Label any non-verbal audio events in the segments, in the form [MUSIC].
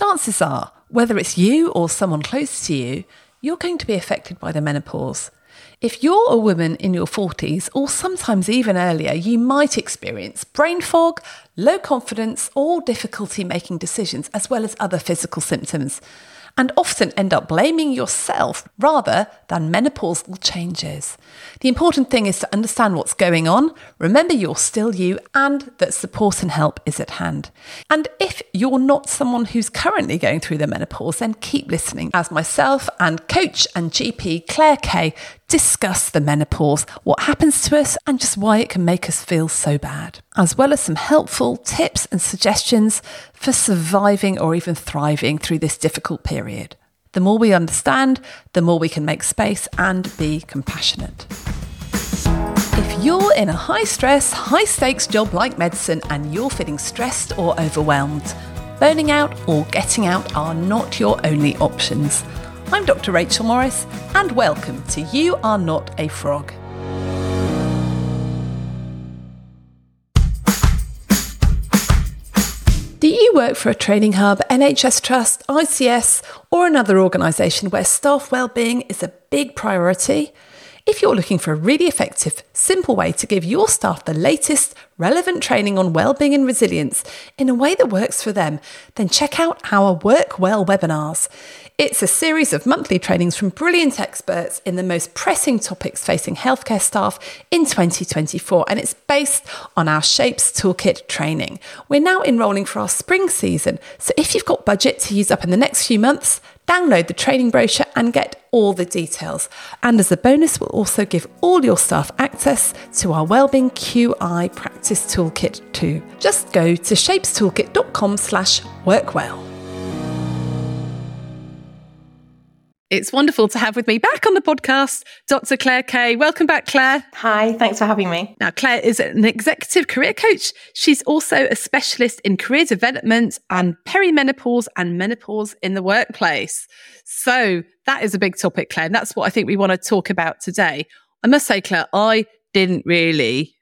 Chances are, whether it's you or someone close to you, you're going to be affected by the menopause. If you're a woman in your 40s or sometimes even earlier, you might experience brain fog, low confidence, or difficulty making decisions, as well as other physical symptoms and often end up blaming yourself rather than menopausal changes. The important thing is to understand what's going on, remember you're still you, and that support and help is at hand. And if you're not someone who's currently going through the menopause, then keep listening as myself and coach and GP Claire Kaye discuss the menopause, what happens to us, and just why it can make us feel so bad, as well as some helpful tips and suggestions for surviving or even thriving through this difficult period. The more we understand, the more we can make space and be compassionate. If you're in a high stress, high stakes job like medicine and you're feeling stressed or overwhelmed, burning out or getting out are not your only options. I'm Dr. Rachel Morris, and welcome to You Are Not a Frog. Do you work for a training hub, NHS Trust, ICS, or another organisation where staff wellbeing is a big priority? If you're looking for a really effective, simple way to give your staff the latest relevant training on wellbeing and resilience in a way that works for them, then check out our Work Well webinars. It's a series of monthly trainings from brilliant experts in the most pressing topics facing healthcare staff in 2024, and it's based on our Shapes Toolkit training. We're now enrolling for our spring season, so if you've got budget to use up in the next few months, download the training brochure and get all the details. And as a bonus, we'll also give all your staff access to our Wellbeing QI Practice Toolkit too. Just go to shapestoolkit.com slash workwell. It's wonderful to have with me back on the podcast Dr. Claire Kaye. Welcome back, Claire. Hi, thanks for having me. Now, Claire is an executive career coach. She's also a specialist in career development and perimenopause and menopause in the workplace. So, that is a big topic, Claire. And that's what I think we want to talk about today. I must say, Claire, I didn't really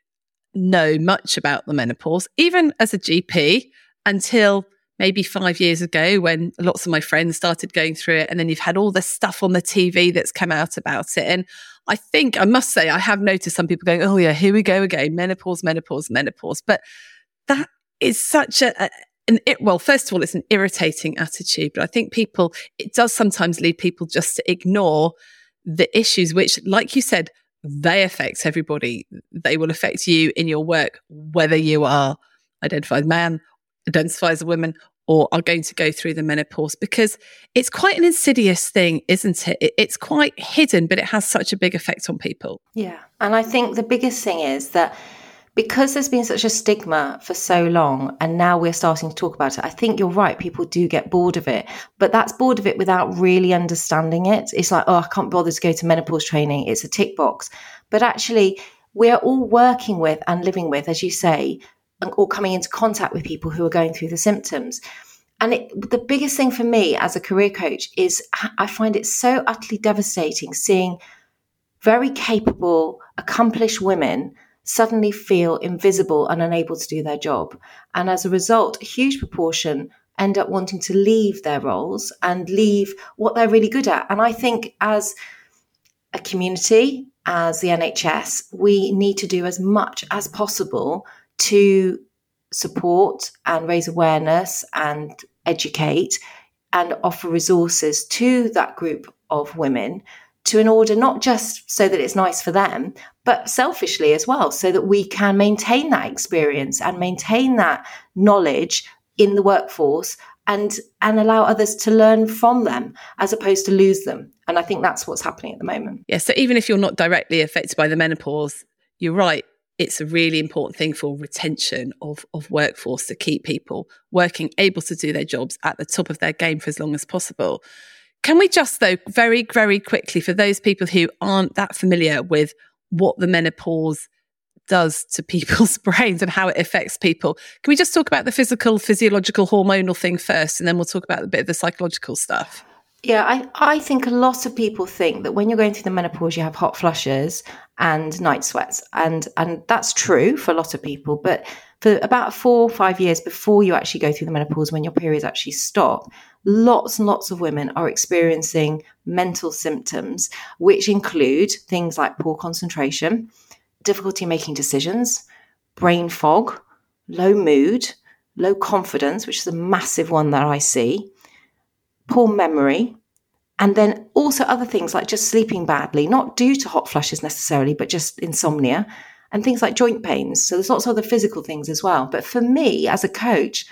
know much about the menopause, even as a GP, until maybe five years ago when lots of my friends started going through it. And then you've had all this stuff on the TV that's come out about it. And I think I must say, I have noticed some people going, oh, yeah, here we go again menopause, menopause, menopause. But that is such a, a an, it, well, first of all, it's an irritating attitude, but I think people, it does sometimes lead people just to ignore the issues, which, like you said, they affect everybody. They will affect you in your work, whether you are identified man identify as a woman or are going to go through the menopause because it's quite an insidious thing, isn't it? It's quite hidden, but it has such a big effect on people. Yeah. And I think the biggest thing is that because there's been such a stigma for so long and now we're starting to talk about it, I think you're right. People do get bored of it, but that's bored of it without really understanding it. It's like, oh, I can't bother to go to menopause training. It's a tick box. But actually, we're all working with and living with, as you say, or coming into contact with people who are going through the symptoms. And it, the biggest thing for me as a career coach is I find it so utterly devastating seeing very capable, accomplished women suddenly feel invisible and unable to do their job. And as a result, a huge proportion end up wanting to leave their roles and leave what they're really good at. And I think as a community, as the NHS, we need to do as much as possible to support and raise awareness and educate and offer resources to that group of women to in order not just so that it's nice for them but selfishly as well so that we can maintain that experience and maintain that knowledge in the workforce and and allow others to learn from them as opposed to lose them. And i think that's what's happening at the moment. Yeah so even if you're not directly affected by the menopause you're right it's a really important thing for retention of, of workforce to keep people working, able to do their jobs at the top of their game for as long as possible. Can we just, though, very, very quickly, for those people who aren't that familiar with what the menopause does to [LAUGHS] people's brains and how it affects people, can we just talk about the physical, physiological, hormonal thing first, and then we'll talk about a bit of the psychological stuff? Yeah, I, I think a lot of people think that when you're going through the menopause, you have hot flushes and night sweats. And, and that's true for a lot of people. But for about four or five years before you actually go through the menopause, when your periods actually stop, lots and lots of women are experiencing mental symptoms, which include things like poor concentration, difficulty making decisions, brain fog, low mood, low confidence, which is a massive one that I see, poor memory, and then also other things like just sleeping badly, not due to hot flushes necessarily, but just insomnia and things like joint pains. So there's lots of other physical things as well. But for me as a coach,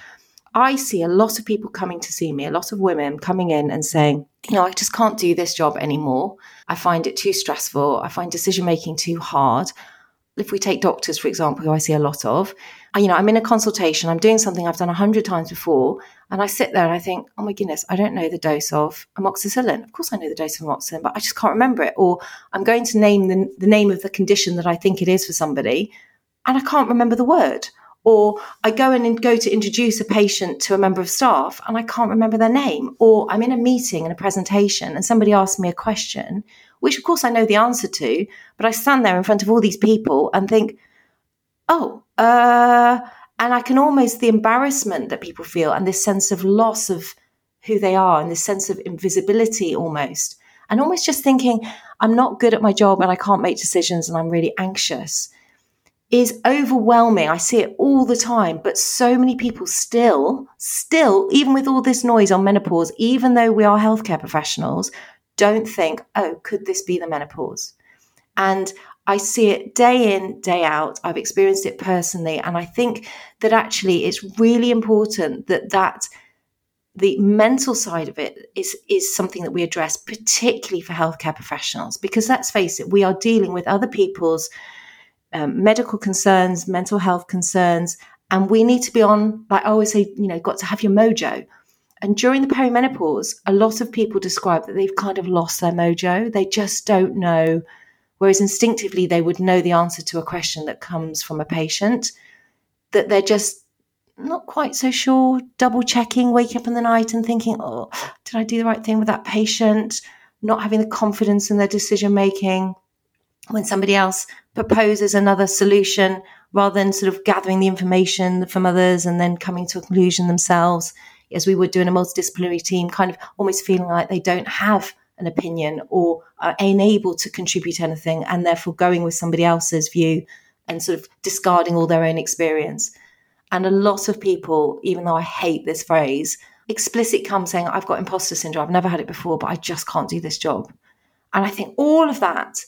I see a lot of people coming to see me, a lot of women coming in and saying, you know, I just can't do this job anymore. I find it too stressful. I find decision making too hard if we take doctors, for example, who I see a lot of, you know, I'm in a consultation, I'm doing something I've done a hundred times before, and I sit there and I think, oh my goodness, I don't know the dose of amoxicillin. Of course, I know the dose of amoxicillin, but I just can't remember it. Or I'm going to name the, the name of the condition that I think it is for somebody, and I can't remember the word. Or I go and go to introduce a patient to a member of staff, and I can't remember their name. Or I'm in a meeting and a presentation, and somebody asks me a question which of course I know the answer to, but I stand there in front of all these people and think, oh, uh, and I can almost the embarrassment that people feel and this sense of loss of who they are and this sense of invisibility almost, and almost just thinking, I'm not good at my job and I can't make decisions and I'm really anxious is overwhelming. I see it all the time, but so many people still, still, even with all this noise on menopause, even though we are healthcare professionals, don't think, oh, could this be the menopause? And I see it day in, day out. I've experienced it personally. And I think that actually it's really important that that the mental side of it is, is something that we address, particularly for healthcare professionals, because let's face it, we are dealing with other people's um, medical concerns, mental health concerns, and we need to be on, like I always say, you know, got to have your mojo. And during the perimenopause, a lot of people describe that they've kind of lost their mojo. They just don't know, whereas instinctively they would know the answer to a question that comes from a patient, that they're just not quite so sure, double checking, waking up in the night and thinking, oh, did I do the right thing with that patient? Not having the confidence in their decision making. When somebody else proposes another solution, rather than sort of gathering the information from others and then coming to a conclusion themselves as we would do in a multidisciplinary team, kind of almost feeling like they don't have an opinion or are unable to contribute anything and therefore going with somebody else's view and sort of discarding all their own experience. And a lot of people, even though I hate this phrase, explicit come saying, I've got imposter syndrome, I've never had it before, but I just can't do this job. And I think all of that,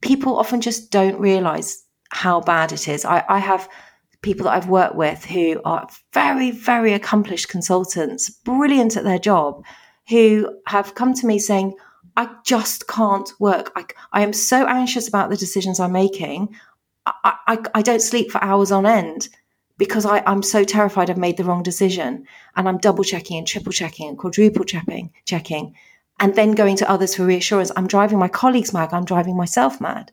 people often just don't realize how bad it is. I, I have people that I've worked with who are very, very accomplished consultants, brilliant at their job, who have come to me saying, I just can't work. I, I am so anxious about the decisions I'm making. I, I, I don't sleep for hours on end because I, I'm so terrified I've made the wrong decision. And I'm double checking and triple checking and quadruple checking, checking, and then going to others for reassurance. I'm driving my colleagues mad. I'm driving myself mad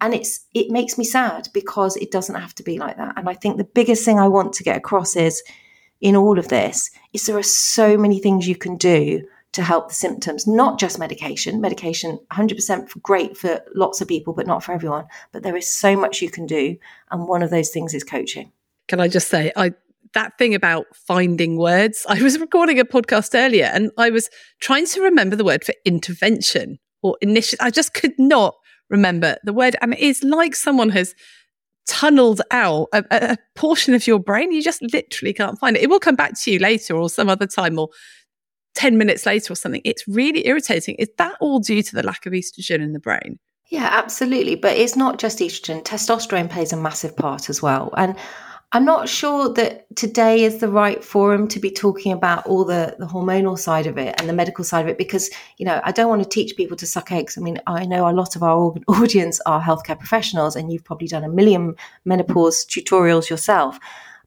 and it's it makes me sad because it doesn't have to be like that. And i think the biggest thing i want to get across is in all of this is there are so many things you can do to help the symptoms not just medication. Medication 100% great for lots of people but not for everyone. But there is so much you can do and one of those things is coaching. Can i just say i that thing about finding words i was recording a podcast earlier and i was trying to remember the word for intervention or initiative i just could not remember the word. And it is like someone has tunneled out a, a, portion of your brain. You just literally can't find it. It will come back to you later or some other time or 10 minutes later or something. It's really irritating. Is that all due to the lack of estrogen in the brain? Yeah, absolutely. But it's not just estrogen, testosterone plays a massive part as well. And I'm not sure that today is the right forum to be talking about all the, the hormonal side of it and the medical side of it because, you know, I don't want to teach people to suck eggs. I mean, I know a lot of our [LAUGHS] audience are healthcare professionals and you've probably done a million menopause tutorials yourself.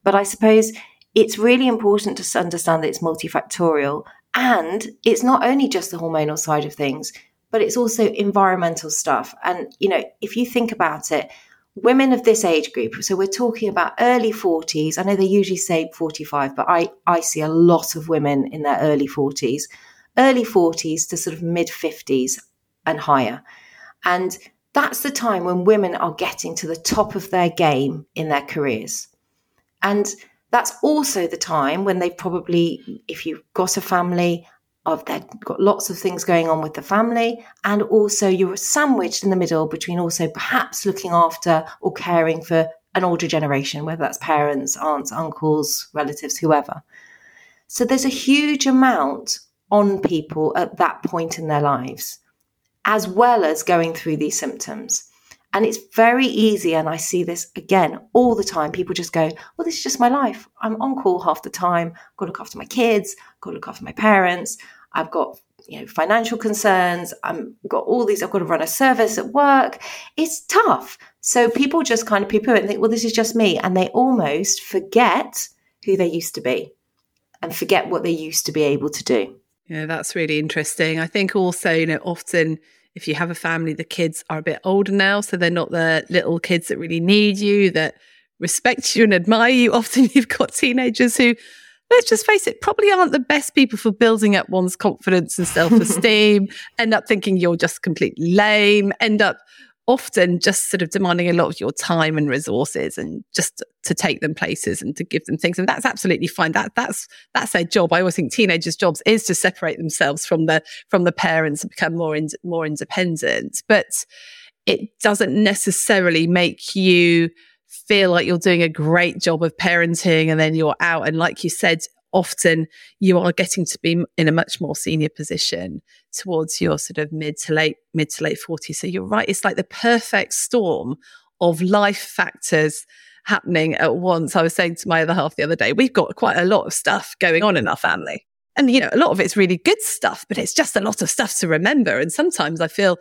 But I suppose it's really important to understand that it's multifactorial and it's not only just the hormonal side of things, but it's also environmental stuff. And, you know, if you think about it, women of this age group so we're talking about early 40s i know they usually say 45 but i i see a lot of women in their early 40s early 40s to sort of mid 50s and higher. And that's the time when women are getting to the top of their game in their careers. And that's also the time when they've probably, if you've got a family, of they've got lots of things going on with the family, and also you're sandwiched in the middle between also perhaps looking after or caring for an older generation, whether that's parents, aunts, uncles, relatives, whoever. So there's a huge amount on people at that point in their lives, as well as going through these symptoms. And it's very easy, and I see this again all the time. People just go, Well, this is just my life. I'm on call half the time. I've got to look after my kids, I've got to look after my parents. I've got you know financial concerns. I'm got all these. I've got to run a service at work. It's tough. So people just kind of people and think, well, this is just me, and they almost forget who they used to be, and forget what they used to be able to do. Yeah, that's really interesting. I think also, you know, often if you have a family, the kids are a bit older now, so they're not the little kids that really need you, that respect you and admire you. [LAUGHS] Often you've got teenagers who, let's just face it, probably aren't the best people for building up one's confidence and self esteem, [LAUGHS] end up thinking you're just completely lame, end up often just sort of demanding a lot of your time and resources and just to take them places and to give them things. And that's absolutely fine. That that's that's their job. I always think teenagers jobs is to separate themselves from the from the parents and become more in, more independent. But it doesn't necessarily make you feel like you're doing a great job of parenting and then you're out. And like you said often you are getting to be in a much more senior position towards your sort of mid to late mid to late 40s so you're right it's like the perfect storm of life factors happening at once. I was saying to my other half the other day we've got quite a lot of stuff going on in our family. And you know a lot of it's really good stuff but it's just a lot of stuff to remember. And sometimes i feel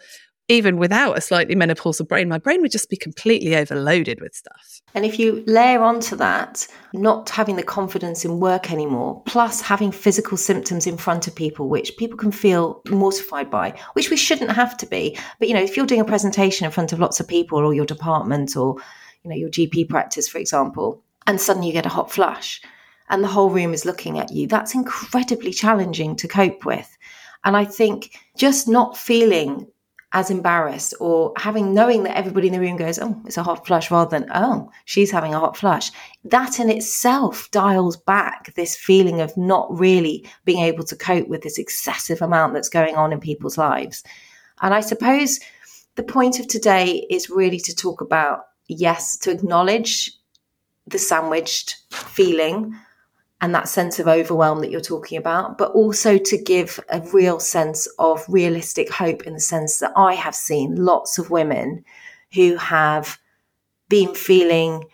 even without a slightly menopausal brain, my brain would just be completely overloaded with stuff. And if you layer onto that, not having the confidence in work anymore, plus having physical symptoms in front of people, which people can feel mortified by, which we shouldn't have to be. But, you know, if you're doing a presentation in front of lots of people or your department or, you know, your GP practice, for example, and suddenly you get a hot flush and the whole room is looking at you, that's incredibly challenging to cope with. And I think just not feeling as embarrassed or having knowing that everybody in the room goes, oh, it's a hot flush rather than, oh, she's having a hot flush. That in itself dials back this feeling of not really being able to cope with this excessive amount that's going on in people's lives. And I suppose the point of today is really to talk about, yes, to acknowledge the sandwiched feeling and that sense of overwhelm that you're talking about, but also to give a real sense of realistic hope in the sense that I have seen lots of women who have been feeling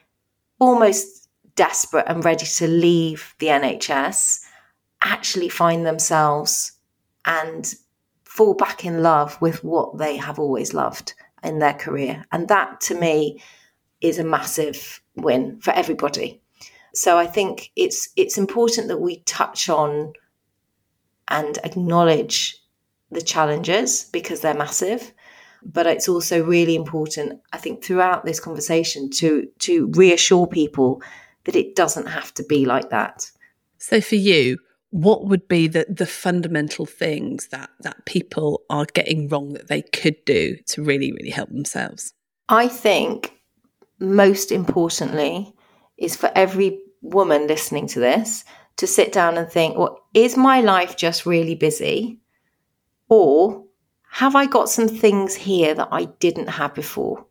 almost desperate and ready to leave the NHS actually find themselves and fall back in love with what they have always loved in their career. And that to me is a massive win for everybody. So I think it's it's important that we touch on and acknowledge the challenges because they're massive. But it's also really important, I think, throughout this conversation to to reassure people that it doesn't have to be like that. So for you, what would be the, the fundamental things that, that people are getting wrong that they could do to really, really help themselves? I think most importantly is for every woman listening to this to sit down and think, well, is my life just really busy? Or have I got some things here that I didn't have before?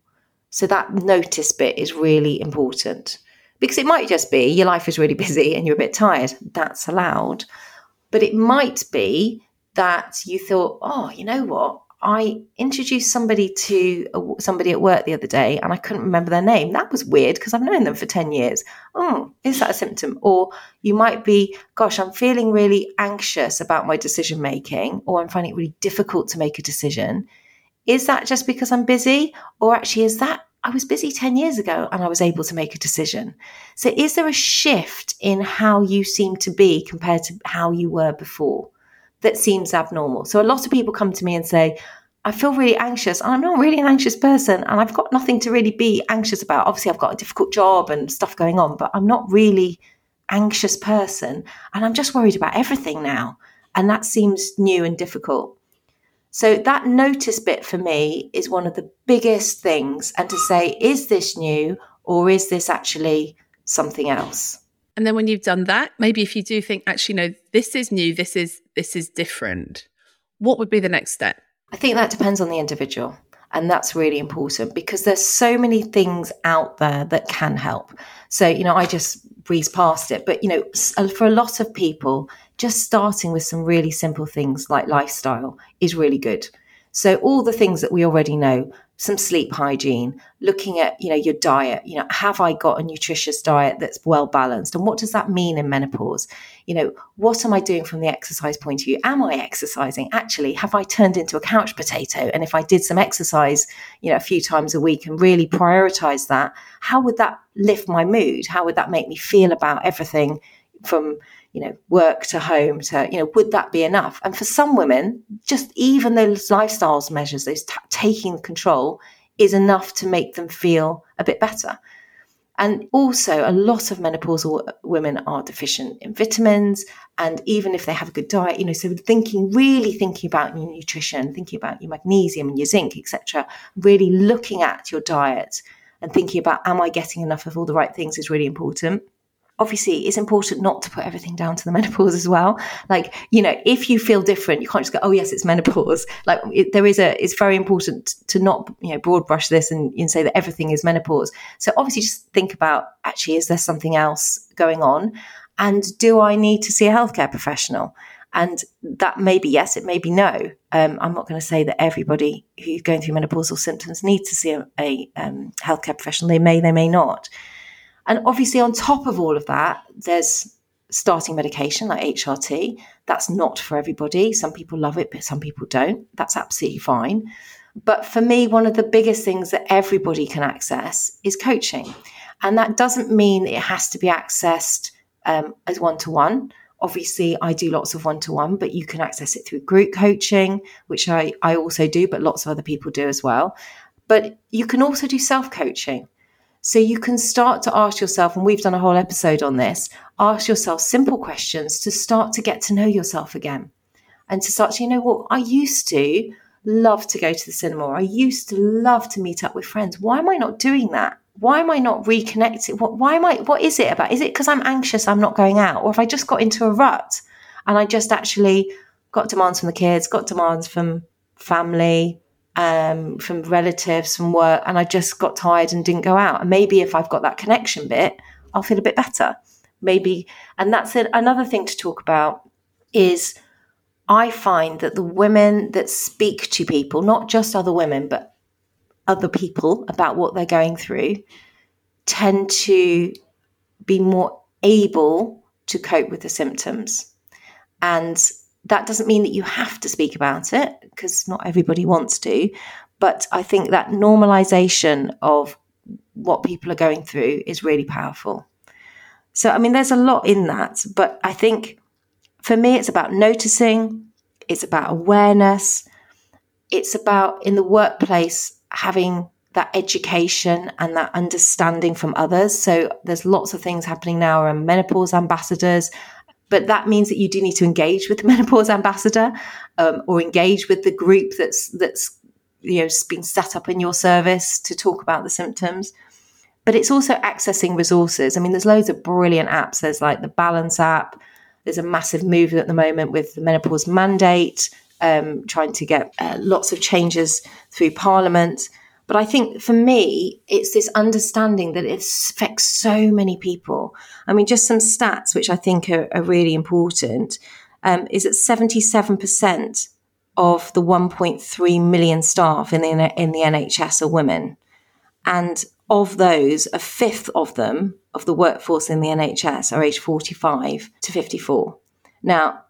So that notice bit is really important because it might just be your life is really [LAUGHS] busy and you're a bit tired. That's allowed. But it might be that you thought, oh, you know what? I introduced somebody to somebody at work the other day and I couldn't remember their name. That was weird because I've known them for 10 years. Oh, is that a symptom? Or you might be, gosh, I'm feeling really anxious about my decision making or I'm finding it really difficult to make a decision. Is that just because I'm busy? Or actually, is that I was busy 10 years ago and I was able to make a decision? So, is there a shift in how you seem to be compared to how you were before? That seems abnormal. So a lot of people come to me and say, I feel really anxious. and I'm not really an anxious person and I've got nothing to really be anxious about. Obviously, I've got a difficult job and stuff going on, but I'm not really anxious person and I'm just worried about everything now. And that seems new and difficult. So that notice bit for me is one of the biggest things and to say is this new or is this actually something else. And then when you've done that, maybe if you do think, actually, no, this is new, this is this is different, what would be the next step? I think that depends on the individual. And that's really important because there's so many things out there that can help. So, you know, I just breeze past it, but, you know, uh, for a lot of people, just starting with some really simple things like lifestyle is really good. So all the things that we already know, some sleep hygiene, looking at, you know, your diet, you know, have I got a nutritious diet that's well balanced? And what does that mean in menopause? You know, what am I doing from the exercise point of view? Am I exercising? Actually, have I turned into a couch potato? And if I did some exercise, you know, a few times a week and really prioritize that, how would that lift my mood? How would that make me feel about everything from you know, work to home to, you know, would that be enough? And for some women, just even those lifestyles measures, those t- taking control is enough to make them feel a bit better. And also, a lot of menopausal women are deficient in vitamins. And even if they have a good diet, you know, so thinking, really thinking about your nutrition, thinking about your magnesium and your zinc, etc., really looking at your diet and thinking about, am I getting enough of all the right things is really important obviously it's important not to put everything down to the [LAUGHS] menopause as well like you know if you feel different you can't just go oh yes it's menopause [LAUGHS] like it, there is a it's very important to not you know broad brush this and, and say that everything is menopause so obviously just think about actually is there something else going on and do i need to see a healthcare professional and that may be yes, it may be no. Um, I'm not going to say that everybody who's going through menopausal symptoms needs to see a, a um, healthcare professional. They may, they may not. And obviously, on top of all of that, there's starting medication like HRT. That's not for everybody. Some people love it, but some people don't. That's absolutely fine. But for me, one of the biggest things that everybody can access is coaching. And that doesn't mean it has to be accessed um, as one to one. Obviously, I do lots of one to one, but you can access it through group coaching, which I, I also do, but lots of other people do as well. But you can also do self coaching. So you can start to ask yourself, and we've done a whole episode on this, ask yourself simple questions to start to get to know yourself again. And to start to, you know what, I used to love to go to the cinema. I used to love to meet up with friends. Why am I not doing that? Why am I not reconnecting? What, why am I, what is it about? Is it because I'm anxious I'm not going out? Or if I just got into a rut and I just actually got demands from the kids, got demands from family, um, from relatives, from work, and I just got tired and didn't go out. And maybe if I've got that connection bit, I'll feel a bit better. Maybe, and that's it. Another thing to talk about is I find that the women that speak to people, not just other women, but other people about what they're going through, tend to be more able to cope with the symptoms. And that doesn't mean that you have to speak about it because not everybody wants to. But I think that normalization of what people are going through is really powerful. So, I mean, there's a lot in that. But I think for me, it's about noticing, it's about awareness, it's about in the workplace having that education and that understanding from others. So there's lots of things happening now around menopause ambassadors but that means that you do need to engage with the [LAUGHS] menopause ambassador um, or engage with the group that's that's you know been set up in your service to talk about the symptoms. But it's also accessing resources. I mean there's loads of brilliant apps. There's like the balance app. There's a massive move at the moment with the menopause mandate um, trying to get uh, lots of changes through parliament but I think for me, it's this understanding that it affects so many people. I mean, just some stats which I think are, are really important um, is that 77% of the 1.3 million staff in the, in the NHS are women. And of those, a fifth of them, of the workforce in the NHS, are aged 45 to 54. Now,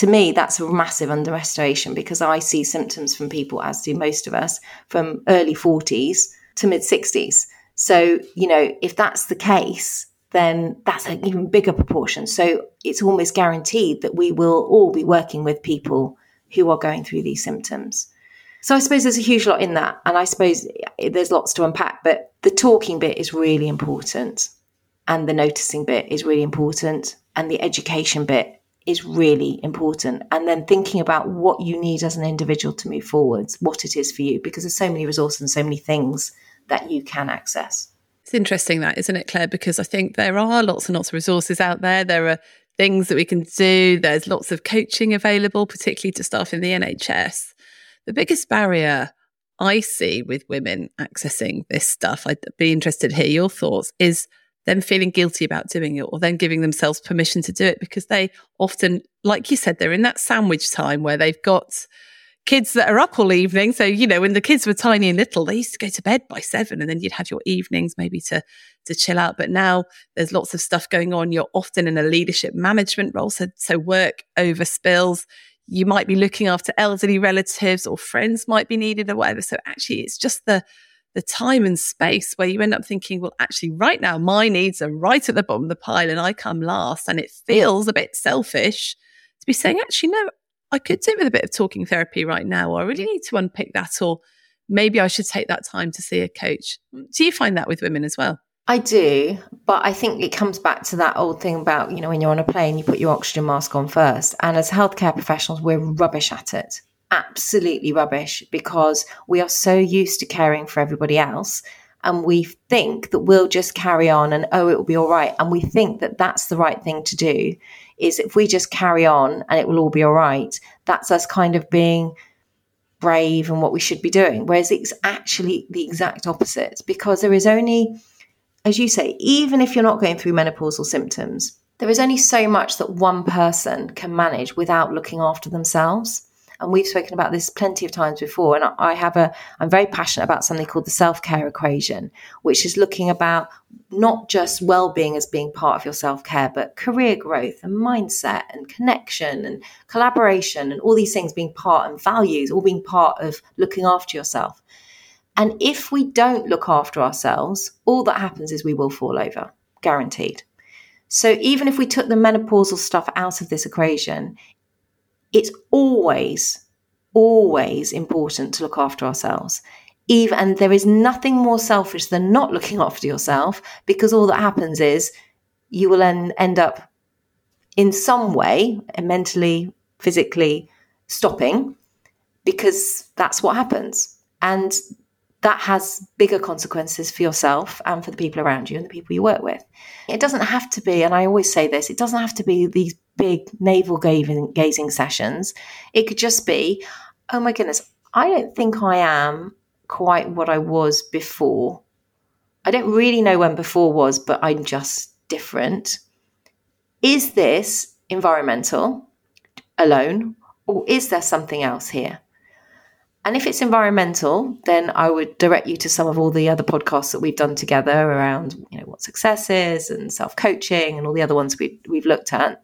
to me, that's a massive underestimation because I see symptoms from people, as do most of us, from early 40s to mid 60s. So, you know, if that's the case, then that's an even bigger proportion. So it's almost guaranteed that we will all be working with people who are going through these symptoms. So I suppose there's a huge lot in that. And I suppose eh, there's lots to unpack, but the talking bit is really important. And the noticing bit is really important. And the education bit is really important. And then thinking about what you need as an individual to move forwards, what it is for you, because there's so many resources and so many things that you can access. It's interesting that, isn't it, Claire? Because I think there are lots and lots of resources out there. There are things that we can do. There's lots of coaching available, particularly to staff in the NHS. The biggest barrier I see with women accessing this stuff, I'd be interested to hear your thoughts, is them feeling guilty about doing it or then giving themselves permission to do it because they often, like you said, they're in that sandwich time where they've got kids that are up all evening. So, you know, when the kids were tiny and little, they used to go to bed by seven and then you'd have your evenings maybe to, to chill out. But now there's lots of stuff going on. You're often in a leadership management role. So, so work over spills. You might be looking after elderly relatives or friends might be needed or whatever. So actually it's just the, the time and space where you end up thinking, well, actually, right now, my needs are right at the bottom of the pile and I come last. And it feels a bit selfish to be saying, actually, no, I could do with a bit of talking therapy right now, or I really need to unpick that, or maybe I should take that time to see a coach. Do you find that with women as well? I do, but I think it comes back to that old thing about, you know, when you're on a plane, you put your oxygen mask on first. And as healthcare professionals, we're rubbish at it. Absolutely rubbish because we are so used to caring for everybody else. And we think that we'll just carry on and, oh, it will be all right. And we think that that's the right thing to do is if we just carry on and it will all be all right, that's us kind of being brave and what we should be doing. Whereas it's actually the exact opposite because there is only, as you say, even if you're not going through menopausal symptoms, there is only so much that one person can manage without looking after themselves and we've spoken about this plenty of times before. And I have a, I'm very passionate about something called the self care equation, which is looking about not just well being as being part of your self care, but career growth and mindset and connection and collaboration and all these things being part and values, all being part of looking after yourself. And if we don't look after ourselves, all that happens is we will fall over, guaranteed. So even if we took the menopausal stuff out of this equation, it's always, always important to look after ourselves. Even, and there is nothing more selfish than not looking [LAUGHS] after yourself because all that happens is you will then end up in some way mentally, physically stopping because that's what happens. And that has bigger consequences for yourself and for the people around you and the people you work with. It doesn't have to be, and I always say this, it doesn't have to be these big navel gazing, sessions. It could just be, oh my goodness, I don't think I am quite what I was before. I don't really know when before was, but I'm just different. Is this environmental alone, or is there something else here? And if it's environmental, then I would direct you to some of all the other podcasts that we've done together around, you know, what success is and self-coaching and all the other ones we, we've looked at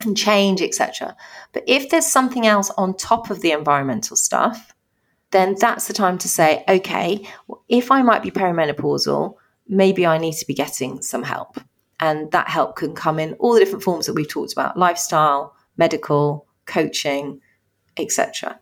and change, etc. But if there's something else on top of the environmental stuff, then that's the time to say, okay, well, if I might be perimenopausal, maybe I need to be getting some help. And that help can come in all the different forms that we've talked about lifestyle, medical, coaching, etc.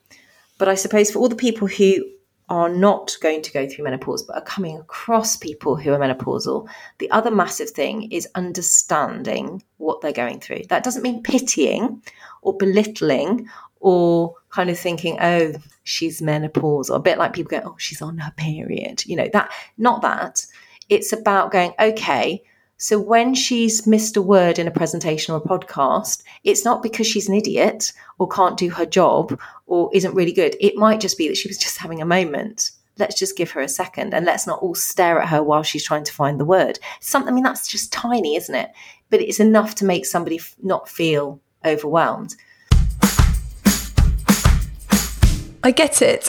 But I suppose for all the people who are not going to go through menopause but are coming across people who are menopausal, the other massive thing is understanding what they're going through. That doesn't mean pitying or belittling or kind of thinking, oh, she's menopause, or a bit like people go, oh, she's on her period. You know, that, not that. It's about going, okay, so when she's missed a word in a presentation or a podcast, it's not because she's an idiot or can't do her job or isn't really good. It might just be that she was just having a moment. Let's just give her a second and let's not all stare at her while she's trying to find the word. Something, I mean, that's just tiny, isn't it? But it's enough to make somebody not feel overwhelmed. I get it.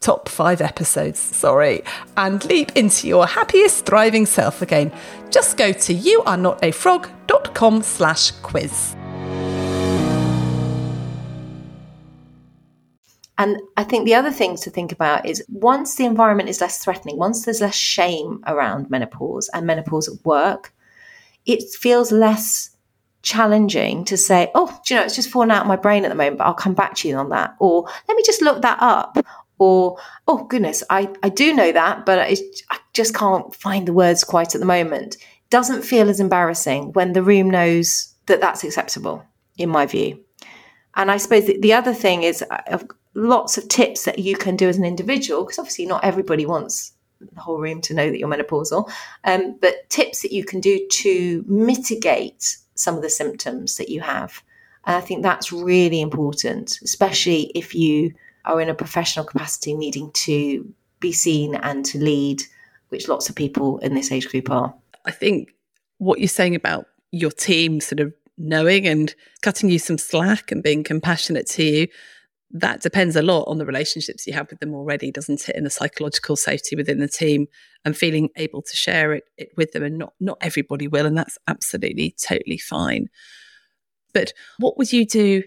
top five episodes, sorry, and leap into your happiest, thriving self again. Just go to youarenotafrog.com slash quiz. And I think the other things to think about is once the environment is less threatening, once there's less shame around menopause and menopause at work, it feels less challenging to say, oh, you know, it's just falling out of my brain at the moment, but I'll come back to you on that. Or let me just look that up. Or, oh, goodness, I, I do know that, but I, I just can't find the words quite at the moment. Doesn't feel as embarrassing when the room knows that that's acceptable, in my view. And I suppose the other thing is uh, lots of tips that you can do as an individual, because obviously not everybody wants the whole room to know that you're menopausal, um, but tips that you can do to mitigate some of the symptoms that you have. And I think that's really important, especially if you are in a professional capacity needing to be seen and to lead, which lots of people in this age group are. I think what you're saying about your team sort of knowing and cutting you some slack and being compassionate to you that depends a lot on the relationships you have with them already, doesn't it? And the psychological safety within the team and feeling able to share it, it with them. And not not everybody will, and that's absolutely totally fine. But what would you do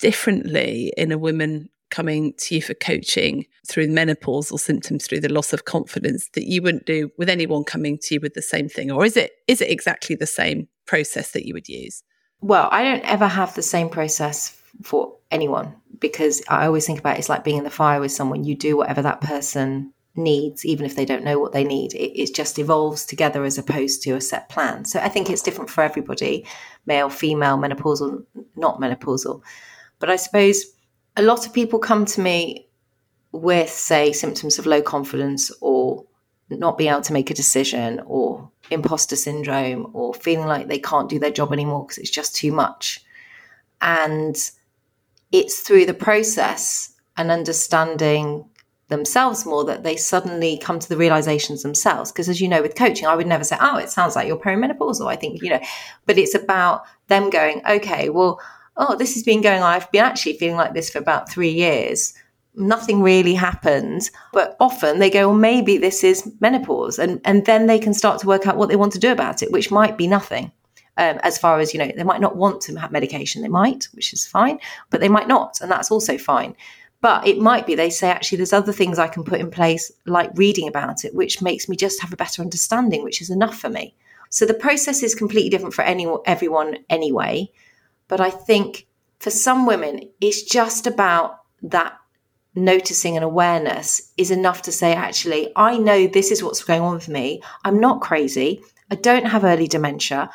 differently in a woman coming to you for coaching through menopausal symptoms, through the loss of confidence that you wouldn't do with anyone coming to you with the same thing? Or is it is it exactly the same process that you would use? Well, I don't ever have the same process for anyone because I always think about it, it's like being in the fire with someone. You do whatever that person needs, even if they don't know what they need. It, it, just evolves together as opposed to a set plan. So I think it's different for everybody male, female, menopausal, not menopausal. But I suppose a lot of people come to me with, say, symptoms of low confidence or not being able to make a decision or imposter syndrome or feeling like they can't do their job anymore because it's just too much. And it's through the process and understanding themselves more that they suddenly come to the realizations themselves. Because as you know, with coaching, I would never say, oh, it sounds like you're perimenopausal. I think, you know, but it's about them going, okay, well, oh, this has been going on. I've been actually feeling like this for about three years. Nothing really happened. But often they go, well, maybe this is menopause. And, and then they can start to work out what they want to do about it, which might be nothing um, as far as, you know, they might not want to have medication. They might, which is fine, but they might not. And that's also fine. But it might be they say, actually, there's other things I can put in place, like reading about it, which makes me just have a better understanding, which is enough for me. So the process is completely different for anyone, everyone anyway. But I think for some women, it's just about that noticing and awareness is enough to say, actually, I know this is what's going on with me. I'm not crazy. I don't have early dementia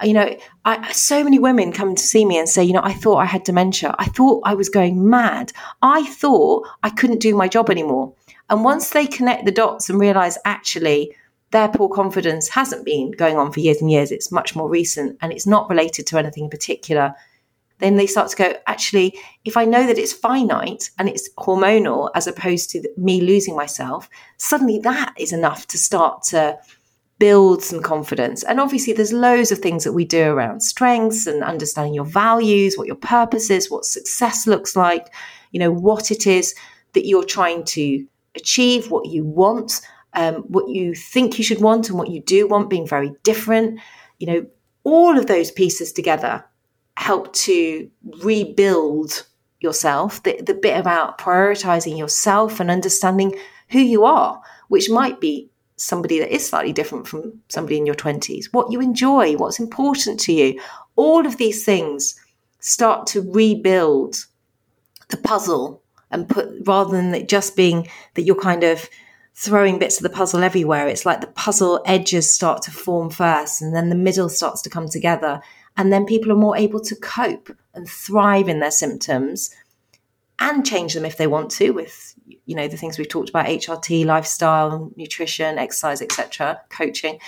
uh, you know, I, so many women come to see me and say, you know, I thought I had dementia. I thought I was going mad. I thought I couldn't do my job anymore. And once they connect the dots and realize actually their poor confidence hasn't been going on for years and years, it's much more recent and it's not related to anything in particular, then they start to go, actually, if I know that it's finite and it's hormonal as opposed to me losing myself, suddenly that is enough to start to build some confidence. And obviously, there's loads of things that we do around strengths and understanding your values, what your purpose is, what success looks like, you know, what it is that you're trying to achieve, what you want, um, what you think you should want, and what you do want being very different. You know, all of those pieces together help to rebuild yourself, the, the bit about prioritizing yourself and understanding who you are, which might be somebody that is slightly different from somebody in your 20s, what you enjoy, what's important to you. All of these things start to rebuild the puzzle and put rather than it just being that you're kind of throwing bits of the puzzle everywhere. It's like the puzzle edges start to form first and then the middle starts to come together. And then people are more able to cope and thrive in their symptoms and change them if they want to with you know the things we've talked about hrt lifestyle nutrition exercise etc coaching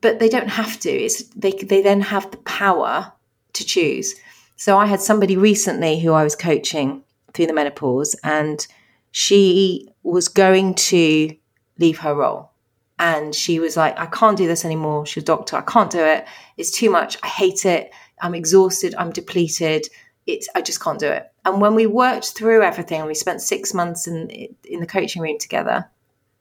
but they don't have to it's they they then have the power to choose so i had somebody recently who i was coaching through the menopause and she was going to leave her role and she was like i can't do this anymore She's a doctor i can't do it it's too much i hate it i'm exhausted i'm depleted it's I just can't do it. And when we worked through everything and we spent six months in in the coaching room together,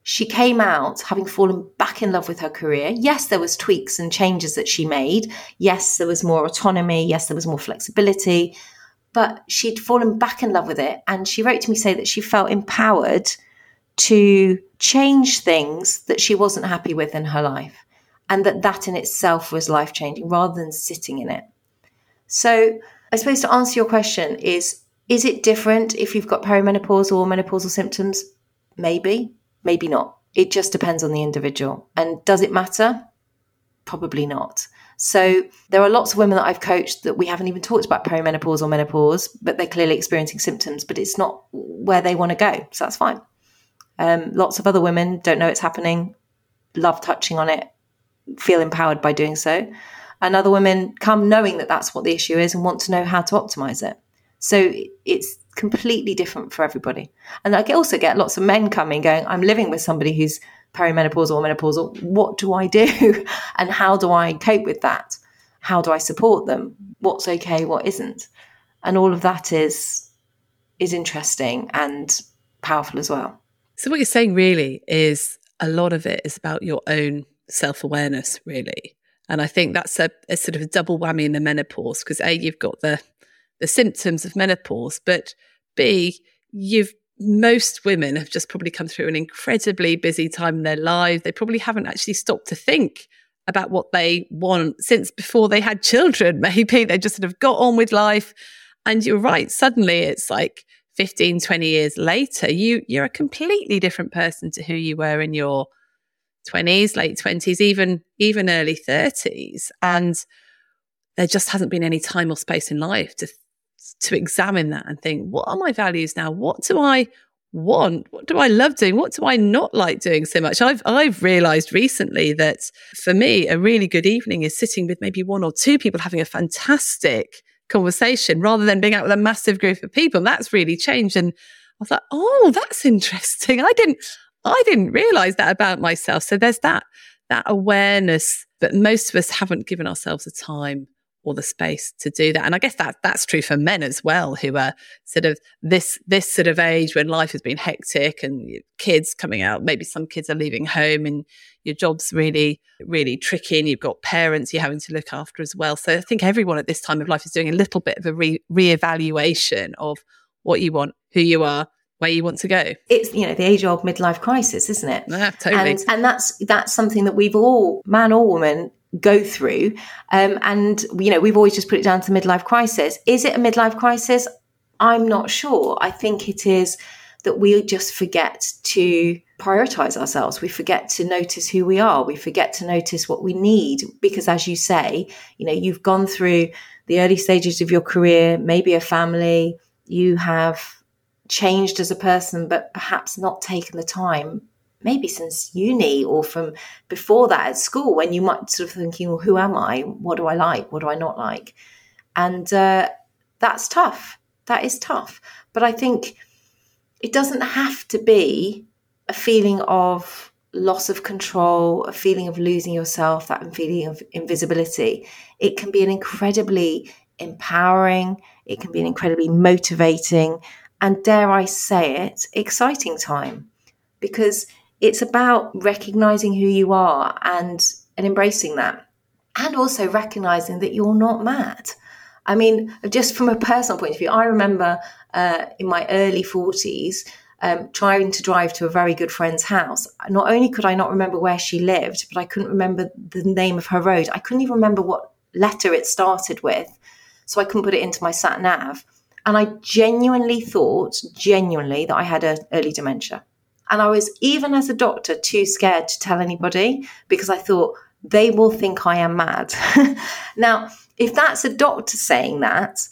she came out having fallen back in love with her career. Yes, there was tweaks and changes that she made. Yes, there was more autonomy. Yes, there was more flexibility. But she'd fallen back in love with it. And she wrote to me say that she felt empowered to change things that she wasn't happy with in her life. And that that in itself was life changing rather than sitting in it. So I suppose to answer your question is is it different if you've got perimenopause or menopausal symptoms? Maybe, maybe not. It just depends on the individual. And does it matter? Probably not. So there are lots of women that I've coached that we haven't even talked about perimenopause or menopause, but they're clearly experiencing symptoms, but it's not where they want to go. So that's fine. Um, lots of other women don't know it's happening, love touching on it, feel empowered by doing so. And other women come knowing that that's what the issue is and want to know how to optimize it. So it's completely different for everybody. And I also get lots of men coming going, I'm living with somebody who's perimenopausal or menopausal. What do I do? [LAUGHS] and how do I cope with that? How do I support them? What's okay, what isn't? And all of that is is interesting and powerful as well. So what you're saying really is a lot of it is about your own self-awareness really. And I think that's a, a sort of a double whammy in the menopause because A, you've got the the symptoms of menopause, but B, you've most women have just probably come through an incredibly busy time in their life. They probably haven't actually stopped to think about what they want since before they had children. [LAUGHS] Maybe they just sort of got on with life. And you're right. Suddenly it's like 15, 20 years later, you, you're a completely different person to who you were in your 20s, late 20s, even, even early 30s. And there just hasn't been any time or space in life to to examine that and think, what are my values now? What do I want? What do I love doing? What do I not like doing so much? I've I've realized recently that for me, a really good evening is sitting with maybe one or two people having a fantastic conversation rather than being out with a massive group of people. That's really changed. And I like, oh, that's interesting. I didn't I didn't realize that about myself. So there's that that awareness that most of us haven't given ourselves the time or the space to do that. And I guess that that's true for men as well, who are sort of this this sort of age when life has been hectic and kids coming out. Maybe some kids are leaving home and your job's really really tricky, and you've got parents you're having to look after as well. So I think everyone at this time of life is doing a little bit of a re reevaluation of what you want, who you are, where you want to go. It's you know the age old midlife crisis, isn't it? Yeah, totally. And, and that's that's something that we've all, man or woman, go through. Um, and, you know, we've always just put it down to midlife crisis. Is it a midlife crisis? I'm not sure. I think it is that we just forget to prioritize ourselves. We forget to notice who we are. We forget to notice what we need. Because as you say, you know, you've gone through the early stages of your career, maybe a family, you have changed as a person, but perhaps not taken the time maybe since uni or from before that at school when you might sort of thinking, well, who am I? What do I like? What do I not like? And uh, that's tough. That is tough. But I think it doesn't have to be a feeling of loss of control, a feeling of losing yourself, that feeling of invisibility. It can be an incredibly empowering, it can be an incredibly motivating, and dare I say it, exciting time because it's about recognizing who you are and and embracing that. And also recognizing that you're not mad. I mean just from a personal point of view i remember uh, in my early 40s um, trying to drive to a very good friend's house. Not only could i not remember where she lived but i couldn't remember the name of her road. I couldn't even remember what letter it started with. So i couldn't put it into my sat nav. And i genuinely thought genuinely that i had a early dementia and I was, even as a doctor, too scared to tell anybody because I thought they will think I am mad. [LAUGHS] now, if that's a doctor saying that,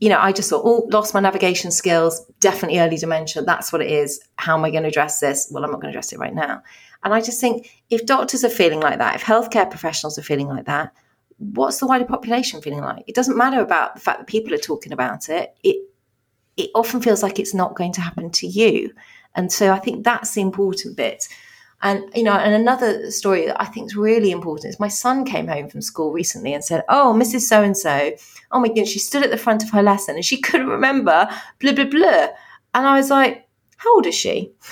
you know, I just thought, oh, lost my navigation skills, definitely early dementia. That's what it is. How am I going to address this? Well, I'm not going to address it right now. And I just think if doctors are feeling like that, if healthcare professionals are feeling like that, what's the wider population feeling like? It doesn't matter about the fact that people are talking about it. It it often feels like it's not going to happen to you. And so I think that's the important bit. And you know, and another story that I think is really important is my son came home from school recently and said, "Oh, Mrs. So and So, oh my goodness, she stood at the front of her lesson and she [LAUGHS] couldn't remember blah blah blah." And I was like, "How old is she?" [LAUGHS]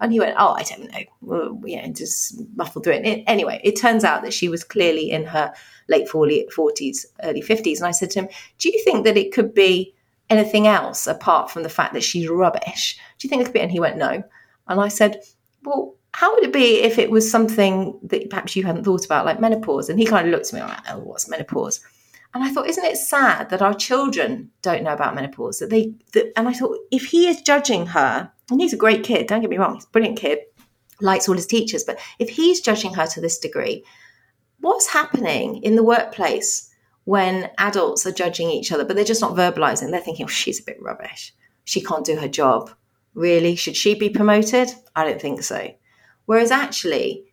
And he went, "Oh, I don't know." Well, you just muffled through it. Anyway, it turns out that she was clearly in her late forties, early fifties. And I said to him, "Do you think that it could be?" Anything else apart from the fact that she's rubbish? Do you think it could be? And he went, no. And I said, well, how would it be if it was something that perhaps you hadn't thought about, like menopause? And he kind of looked at me like, oh, what's menopause? And I thought, isn't it sad that our children don't know about menopause? That they, that, and I thought, if he is judging her, and he's a great kid, don't get me wrong, he's a brilliant kid, likes all his teachers, but if he's judging her to this degree, what's happening in the workplace when adults are judging each other, but they're just not verbalizing? They're thinking, oh, she's a bit rubbish. She can't do her job. Really? Should she be promoted? I don't think so. Whereas actually,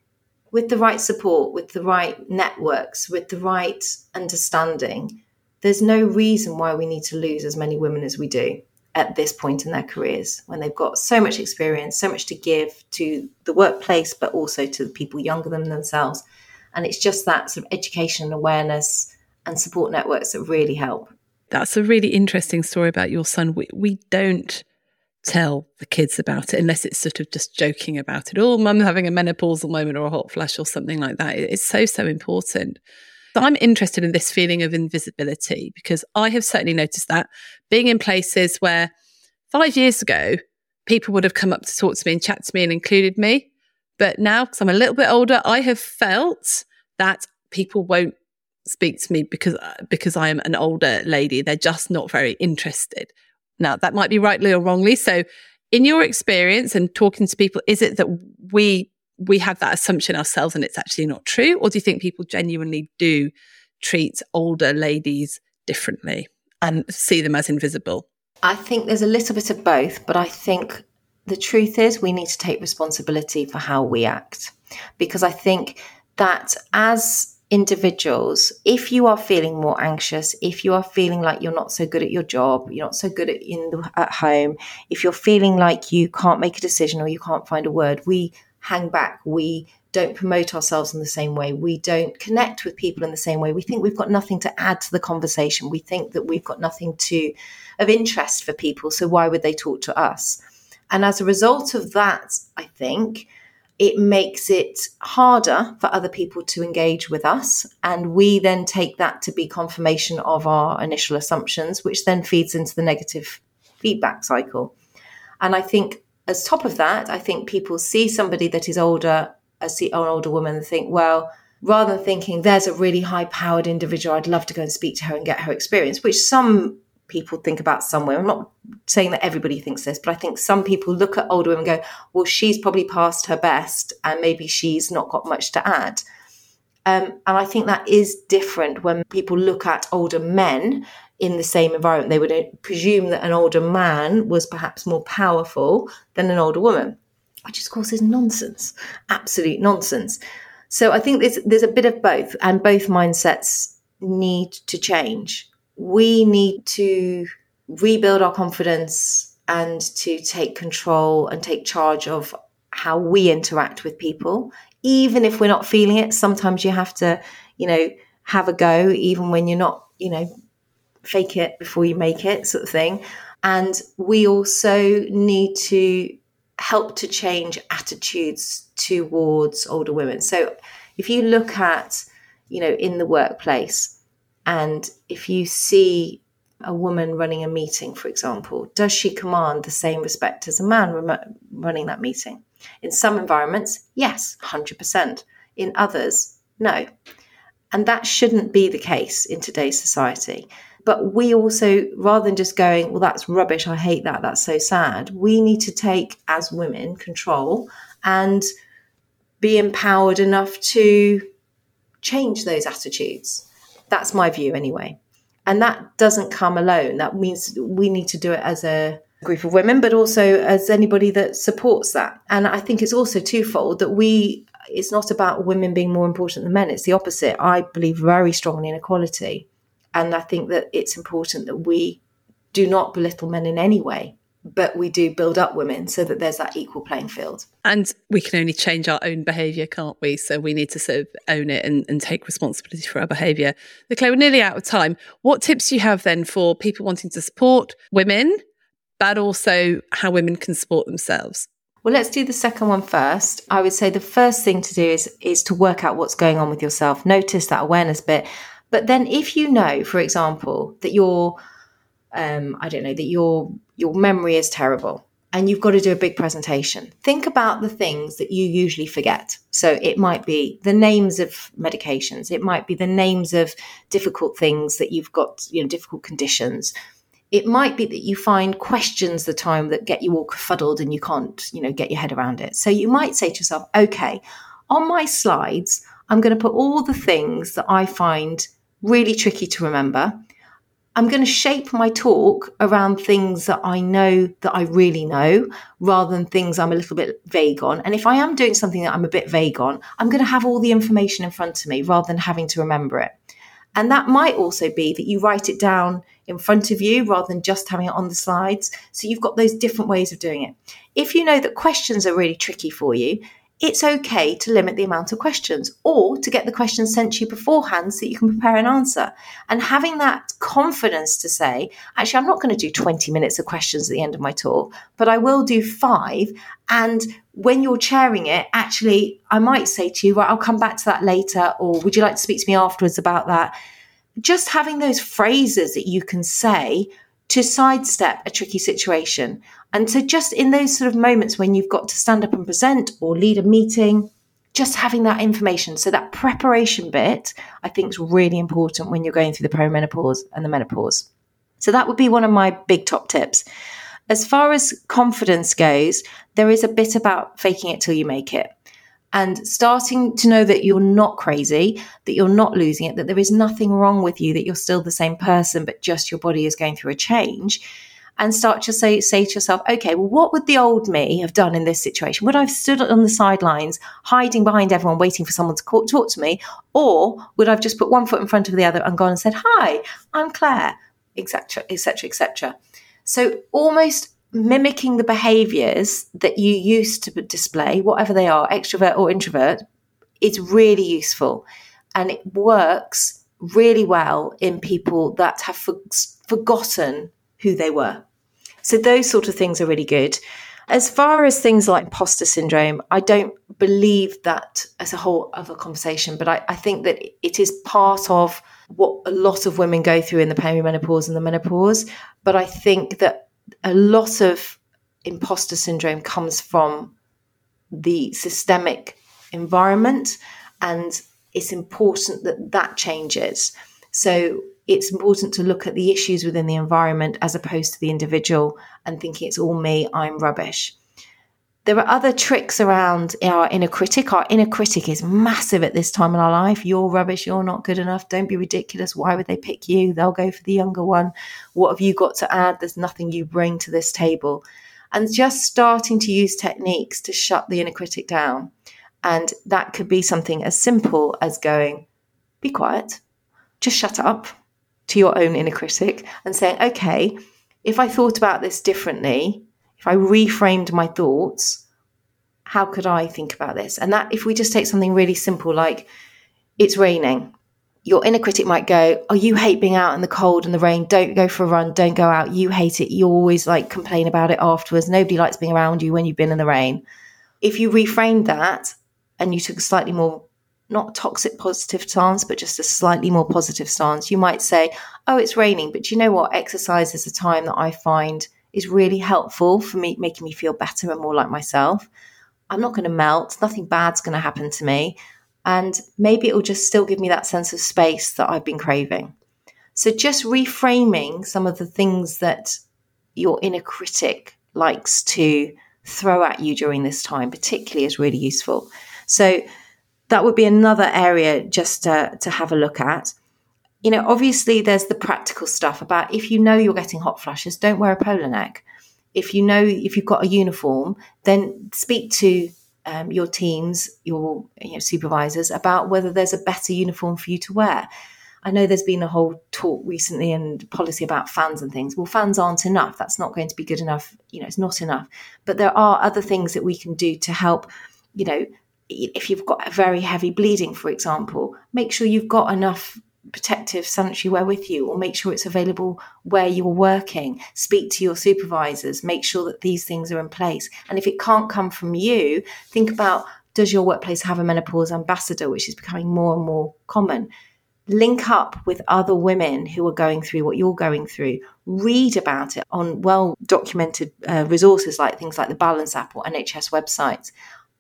with the right support, with the right networks, with the right understanding, there's no reason why we need to lose as many women as we do at this point in their careers when they've got so much experience, so much to give to the workplace, but also to the people younger than themselves. And it's just that sort of education and awareness and support networks that really help. That's a really interesting story about your son. We, we don't tell the kids about it unless it's sort of just joking about it. Oh, mum's having a menopausal moment or a hot flash or something like that. It's so, so important. So I'm interested in this feeling of invisibility because I have certainly noticed that being in places where five years ago, people would have come up to talk to me and chat to me and included me. But now, because I'm a little bit older, I have felt that people won't speak to me because because I am an older lady. They're just not very interested. Now, that might be rightly or wrongly. So, in your experience and talking to people, is it that we we have that assumption ourselves and it's actually not true, or do you think people genuinely do treat older ladies differently and see them as invisible? I think there's a little bit of both, but I think the truth is we need to take responsibility for how we act because I think that as individuals, if you are feeling more anxious, if you are feeling like you're not so good at your job, you're not so good at in the, at home, if you're feeling like you can't make a decision or you can't find a word, we hang back. We don't promote ourselves in the same way. We don't connect with people in the same way. We think we've got nothing to add to the conversation. We think that we've got nothing to of interest for people. So why would they talk to us? And as a result of that, I think it makes it harder for other people to engage with us. And we then take that to be confirmation of our initial assumptions, which then feeds into the negative feedback cycle. And I think, as top of that, I think people see somebody that is older, as an older woman, and think, well, rather than thinking there's a really high powered individual, I'd love to go and speak to her and get her experience, which some people think about some women. I'm not saying that everybody thinks this, but I think some people look at older women and go, well, she's probably past her best and maybe she's not got much to add. Um, and I think that is different when people look at older men in the same environment. They would presume that an older man was perhaps more powerful than an older woman, which of course is nonsense, absolute nonsense. So I think there's, there's a bit of both, and both mindsets need to change we need to rebuild our confidence and to take control and take charge of how we interact with people. Even if we're not feeling it sometimes you have to you know have a go even when you're not you know fake it before you make it sort of thing. And we also need to help to change attitudes towards older women. So if you look at you know in the workplace and if you see a woman running a meeting, for example, does she command the same respect as a man running that meeting? In some environments, yes, 100%. In others, no. And that shouldn't be the case in today's society. But we also, rather than just going, well, that's rubbish, I hate that, that's so sad, we need to take, as women, control and be empowered enough to change those attitudes. That's my view anyway. And that doesn't come alone. That means we need to do it as a group of women, but also as anybody that supports that. And I think it's also twofold that we, it's not about women being more important than men. It's the opposite. I believe very strongly in equality. And I think that it's important that we do not belittle men in any way but we do build up women so that there's that equal playing field. And we can only change our own behaviour, can't we? So we need to sort of own it and, and take responsibility for our behaviour. Claire, we're nearly out of time. What tips do you have then for people wanting to support women, but also how women can support themselves? Well, let's do the second one first. I would say the first thing to do is is to work out what's going on with yourself. Notice that awareness bit. But then if you know, for example, that you're um, I don't know, that your your memory is terrible and you've got to do a big presentation. Think about the things that you usually forget. So it might be the names of medications, it might be the names of difficult things that you've got, you know, difficult conditions. It might be that you find questions the time that get you all fuddled and you can't, you know, get your head around it. So you might say to yourself, okay, on my slides, I'm going to put all the things that I find really tricky to remember. I'm going to shape my talk around things that I know that I really know rather than things I'm a little bit vague on. And if I am doing something that I'm a bit vague on, I'm going to have all the information in front of me rather than having to remember it. And that might also be that you write it down in front of you rather than just having it on the slides. So you've got those different ways of doing it. If you know that questions are really tricky for you, it's okay to limit the amount of questions or to get the questions sent to you beforehand so that you can prepare an answer. And having that confidence to say, actually, I'm not going to do 20 minutes of questions at the end of my talk, but I will do five. And when you're chairing it, actually, I might say to you, right, I'll come back to that later, or would you like to speak to me afterwards about that? Just having those phrases that you can say to sidestep a tricky situation. And so, just in those sort of moments when you've got to stand up and present or lead a meeting, just having that information. So, that preparation bit, I think, is really important when you're going through the perimenopause and the menopause. So, that would be one of my big top tips. As far as confidence goes, there is a bit about faking it till you make it and starting to know that you're not crazy, that you're not losing it, that there is nothing wrong with you, that you're still the same person, but just your body is going through a change. And start to say, say to yourself, okay, well, what would the old me have done in this situation? Would I have stood on the sidelines, hiding behind everyone, waiting for someone to talk, talk to me? Or would I have just put one foot in front of the other and gone and said, hi, I'm Claire, etc., etc., etc. So almost mimicking the behaviors that you used to display, whatever they are, extrovert or introvert, is really useful. And it works really well in people that have for- forgotten who they were. So those sort of things are really good. As far as things like imposter syndrome, I don't believe that as a whole a conversation, but I, I think that it is part of what a lot of women go through in the perimenopause and the menopause. But I think that a lot of imposter syndrome comes from the systemic environment and it's important that that changes so it's important to look at the issues within the environment as opposed to the individual and thinking it's all me i'm rubbish there are other tricks around our inner critic. Our inner critic is massive at this time in our life. You're rubbish. You're not good enough. Don't be ridiculous. Why would they pick you? They'll go for the younger one. What have you got to add? There's nothing you bring to this table. And just starting to use techniques to shut the inner critic down. And that could be something as simple as going, be quiet, just shut up to your own inner critic and saying, okay, if I thought about this differently, if I reframed my thoughts, how could I think about this? And that, if we just take something really simple like it's raining, your inner critic might go, Oh, you hate being out in the cold and the rain. Don't go for a run. Don't go out. You hate it. You always like complain about it afterwards. Nobody likes being around you when you've been in the rain. If you reframed that and you took a slightly more, not toxic positive stance, but just a slightly more positive stance, you might say, Oh, it's raining. But you know what? Exercise is a time that I find is really helpful for me, making me feel better and more like myself. I'm not going to melt. Nothing bad's going to happen to me. And maybe it will just still give me that sense of space that I've been craving. So just reframing some of the things that your inner critic likes to throw at you during this time, particularly, is really useful. So that would be another area just to, to have a look at you know, obviously there's the practical stuff about if you know you're getting hot flushes, don't wear a polo neck. If you know if you've got a uniform, then speak to um, your teams, your you know, supervisors about whether there's a better uniform for you to wear. I know there's been a whole talk recently and policy about fans and things. Well, fans aren't enough. That's not going to be good enough. You know, it's not enough. But there are other things that we can do to help, you know, if you've got a very heavy bleeding, for example, make sure you've got enough protective sanitary wear with you or make sure it's available where you're working. Speak to your supervisors, make sure that these things are in place. And if it can't come from you, think about does your workplace have a menopause ambassador, which is becoming more and more common? link up with other women who are going through what you're going through. Read about it on well documented uh, resources like things like the Balance app or NHS websites.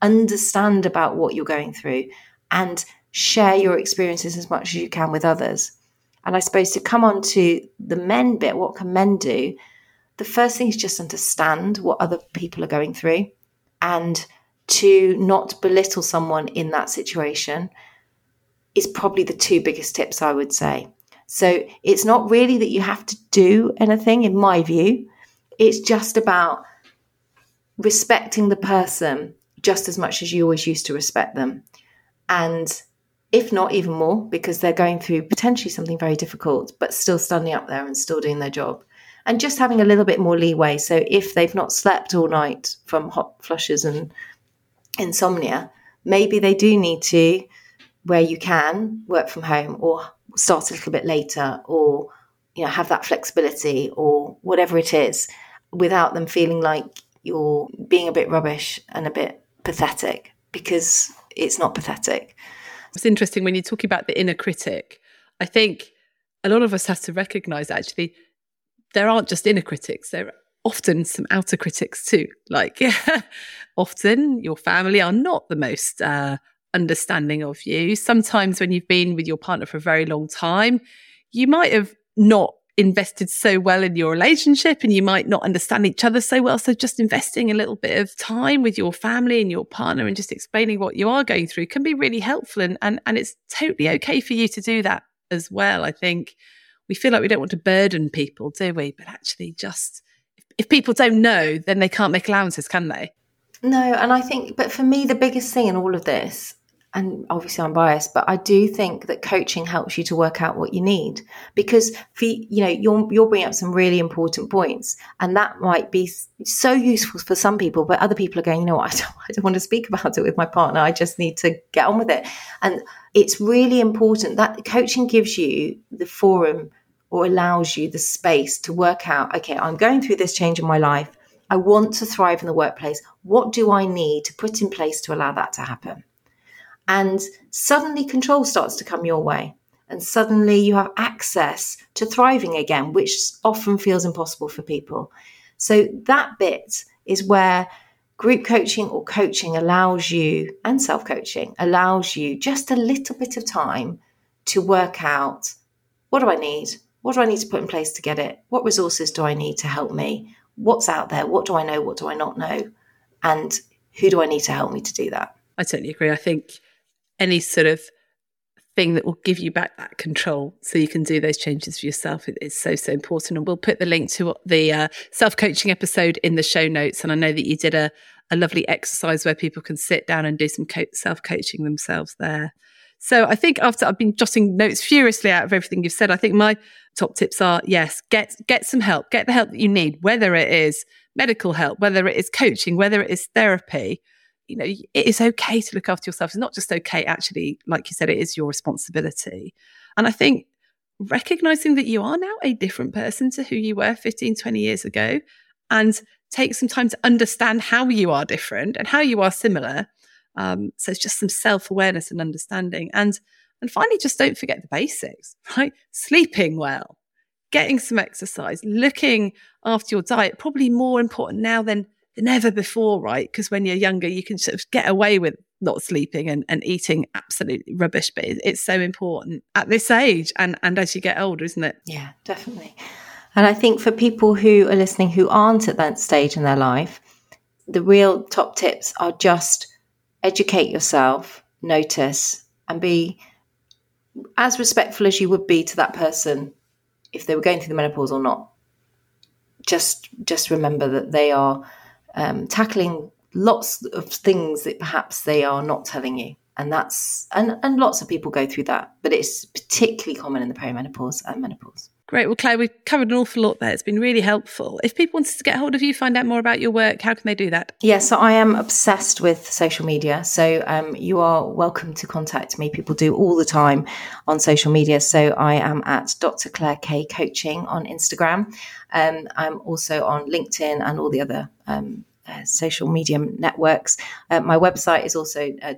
Understand about what you're going through and share your experiences as much as you can with others. And I suppose to come on to the men bit, what can men do? The first thing is just understand what other people are going through and to not belittle someone in that situation is probably the two biggest tips I would say. So it's not really that you have to do anything, in my view. It's just about respecting the person just as much as you always used to respect them. And if not even more, because they're going through potentially something very difficult, but still standing up there and still doing their job. And just having a little bit more leeway. So if they've not slept all night from hot flushes and insomnia, maybe they do need to where you can work from home or start a little bit later or you know have that flexibility or whatever it is without them feeling like you're being a bit rubbish and a bit pathetic because it's not pathetic. It's interesting when you're talking about the inner critic. I think a lot of us have to recognize actually there aren't just inner critics, there are often some outer critics too. Like, [LAUGHS] often your family are not the most uh, understanding of you. Sometimes when you've been with your partner for a very long time, you might have not invested so well in your relationship and you might not understand each other so well. So just investing a little bit of time with your family and your partner and just explaining what you are going through can be really helpful. And, and, and it's totally okay for you to do that as well. I think we feel like we don't want to burden people, do we? But actually just if people don't know, then they can't make allowances, can they? No, and I think, but for me, the biggest thing in all of this and obviously I'm biased, but I do think that coaching helps you to work out what you need because for, you know you're you're bringing up some really important points, and that might be so useful for some people, but other people are going, you know what, I don't, I don't want to speak about it with my partner. I just need to get on with it, and it's really important that coaching gives you the forum or allows you the space to work out. Okay, I'm going through this change in my life. I want to thrive in the workplace. What do I need to put in place to allow that to happen? And suddenly control starts to come your way. And suddenly you have access to thriving again, which often feels impossible for people. So that bit is where group coaching or coaching allows you, and self coaching allows you just a little bit of time to work out what do I need? What do I need to put in place to get it? What resources do I need to help me? What's out there? What do I know? What do I not know? And who do I need to help me to do that? I totally agree. I think any sort of thing that will give you back that control so you can do those changes for yourself. Is so so important. And we'll put the link to the uh, self-coaching episode in the show notes. And i know that you did a, a lovely exercise where people can sit down and do some co- self-coaching themselves there. So i think after i've been jotting notes furiously out of everything you've said. I think my top tips are yes get get some help. Get the help that you need whether it is medical help whether it is coaching whether it is therapy you know, it is okay to look after yourself. It's not just okay, actually, like you said, it is your responsibility. And I think recognizing that you are now a different person to who you were 15, 20 years ago and take some time to understand how you are different and how you are similar. Um, so it's just some self awareness and understanding. And, and finally, just don't forget the basics, right? Sleeping well, getting some exercise, looking after your diet, probably more important now than than ever before, right? Because when you're younger, you can sort of get away with not sleeping and, and eating absolutely rubbish, but it's so important at this age and, and as you get older, isn't it? Yeah, definitely. And I think for people who are listening who aren't at that stage in their life, the real top tips are just educate yourself, notice, and be as respectful as you would be to that person if they were going through the menopause or not. Just just remember that they are um, tackling lots of things that perhaps they are not telling you. And that's and and lots of people go through that but it's particularly common in the perimenopause and menopause great. Well claire we've covered an awful lot there. It's been really helpful. If people wanted to get hold of you find out more about your work how can they do that? Yeah so i am obsessed with social media. So um, you are welcome to contact me. People do all the time on social media. So i am at dr claire kaye coaching on instagram. Um, I'm also on LinkedIn and all the other um, uh, social media networks. Uh, my website is also uh,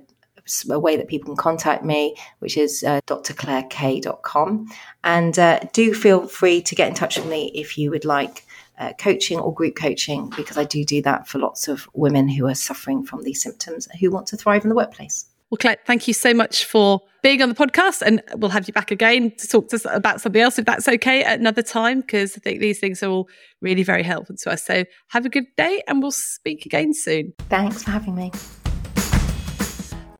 a way that people can contact me, which is uh, drclairekaye.com. And uh, do feel free to get in touch with me if you would like uh, coaching or group coaching, because I do do that for lots of women who are suffering from these symptoms who want to thrive in the workplace. Well, Claire, thank you so much for being on the podcast, and we'll have you back again to talk to us about something else if that's okay at another time, because I think these things are all really very helpful to us. So have a good day, and we'll speak again soon. Thanks for having me.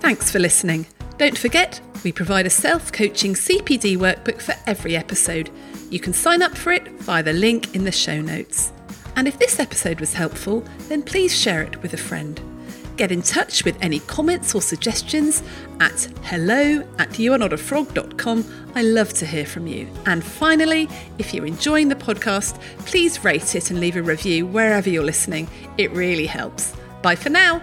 Thanks for listening. Don't forget, we provide a self coaching CPD workbook for every episode. You can sign up for it via the link in the show notes. And if this episode was helpful, then please share it with a friend. Get in touch with any comments or suggestions at hello at youarenotafrog.com. I love to hear from you. And finally, if you're enjoying the podcast, please rate it and leave a review wherever you're listening. It really helps. Bye for now.